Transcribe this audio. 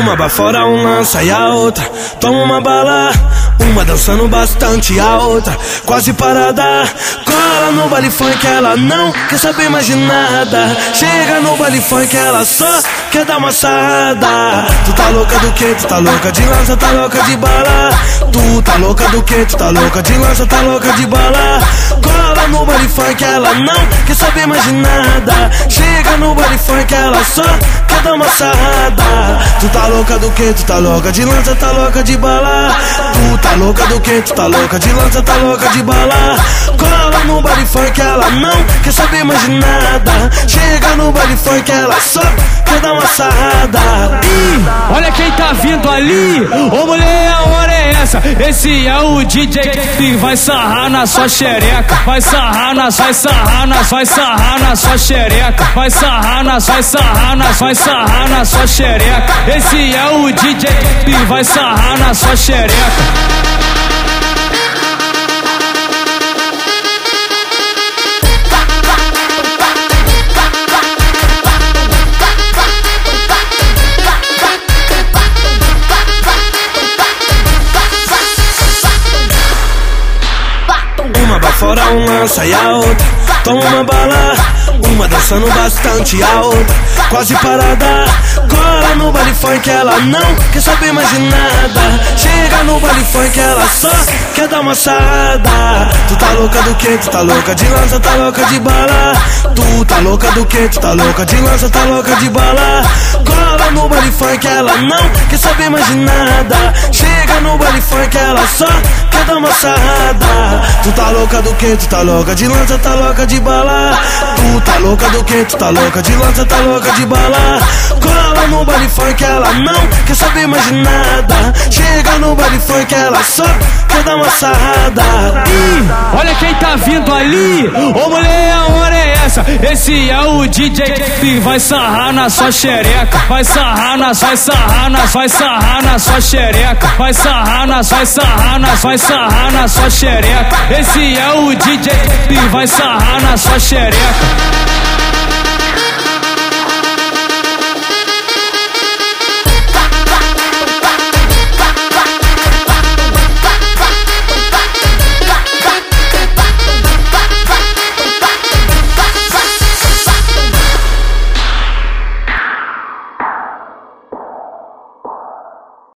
Uma bafora, um lança e a outra toma uma bala. Uma dançando bastante, a outra quase parada. Cola no baile funk, ela não quer saber mais de nada. Chega no baile funk, ela só quer dar uma sarrada. Tu tá louca do que? Tu tá louca de lança, tá louca de bala. Tu tá louca do que? Tu tá louca de lança, tá louca de bala. Cola no baile funk, ela não quer saber mais de nada. Chega no baile funk, ela só quer dar uma sarrada. Tu tá louca do que? Tu tá louca de lança, tá louca de bala. Tu tá louca do que? Tu tá louca de lança, tá louca de bala. Cola no baile funk, ela não quer saber mais de nada. Chega no baile funk, ela só quer dar uma sarrada. Ih, olha quem tá vindo ali. Ô mulher, a hora é essa. Esse é o DJ que vai sarrar na sua xereca. Vai sarrar na, vai sarrar na, vai sarrar na sua xereca. Vai sarrar na, vai sarrar na, vai sarrar na sua xereca. Esse é o DJ que vai sarrar na sua xereca. Uma um e a outra toma uma bala. Uma dançando bastante, a outra quase parada. Cola no baile funk, ela não quer saber mais de nada. Chega no baile funk, ela só quer dar uma sarrada. Tu tá louca do que? Tu tá louca de lança, tá louca de bala. Tu tá louca do que? Tu tá louca de lança, tá louca de bala. Cola no baile funk, ela não quer saber mais de nada. Chega no baile funk, ela só uma sarrada. Tu tá louca do que? Tu tá louca de lança, tá louca de bala. Tu tá louca do que? Tu tá louca de lança, tá louca de bala. Cola no baile funk, ela não quer saber mais de nada. Chega no baile funk, ela só quer dar uma sarrada. Ih, olha quem tá vindo ali. Ô mulher, a hora é essa. Esse é o DJ que vai sarrar na sua xereca. Vai sarrar na, vai sarrar na, vai sarrar na sua xereca. Vai sarrar na, vai sarrar na, vai sarrar na sua xereca. Esse é o DJ que vai sarrar na sua xereca.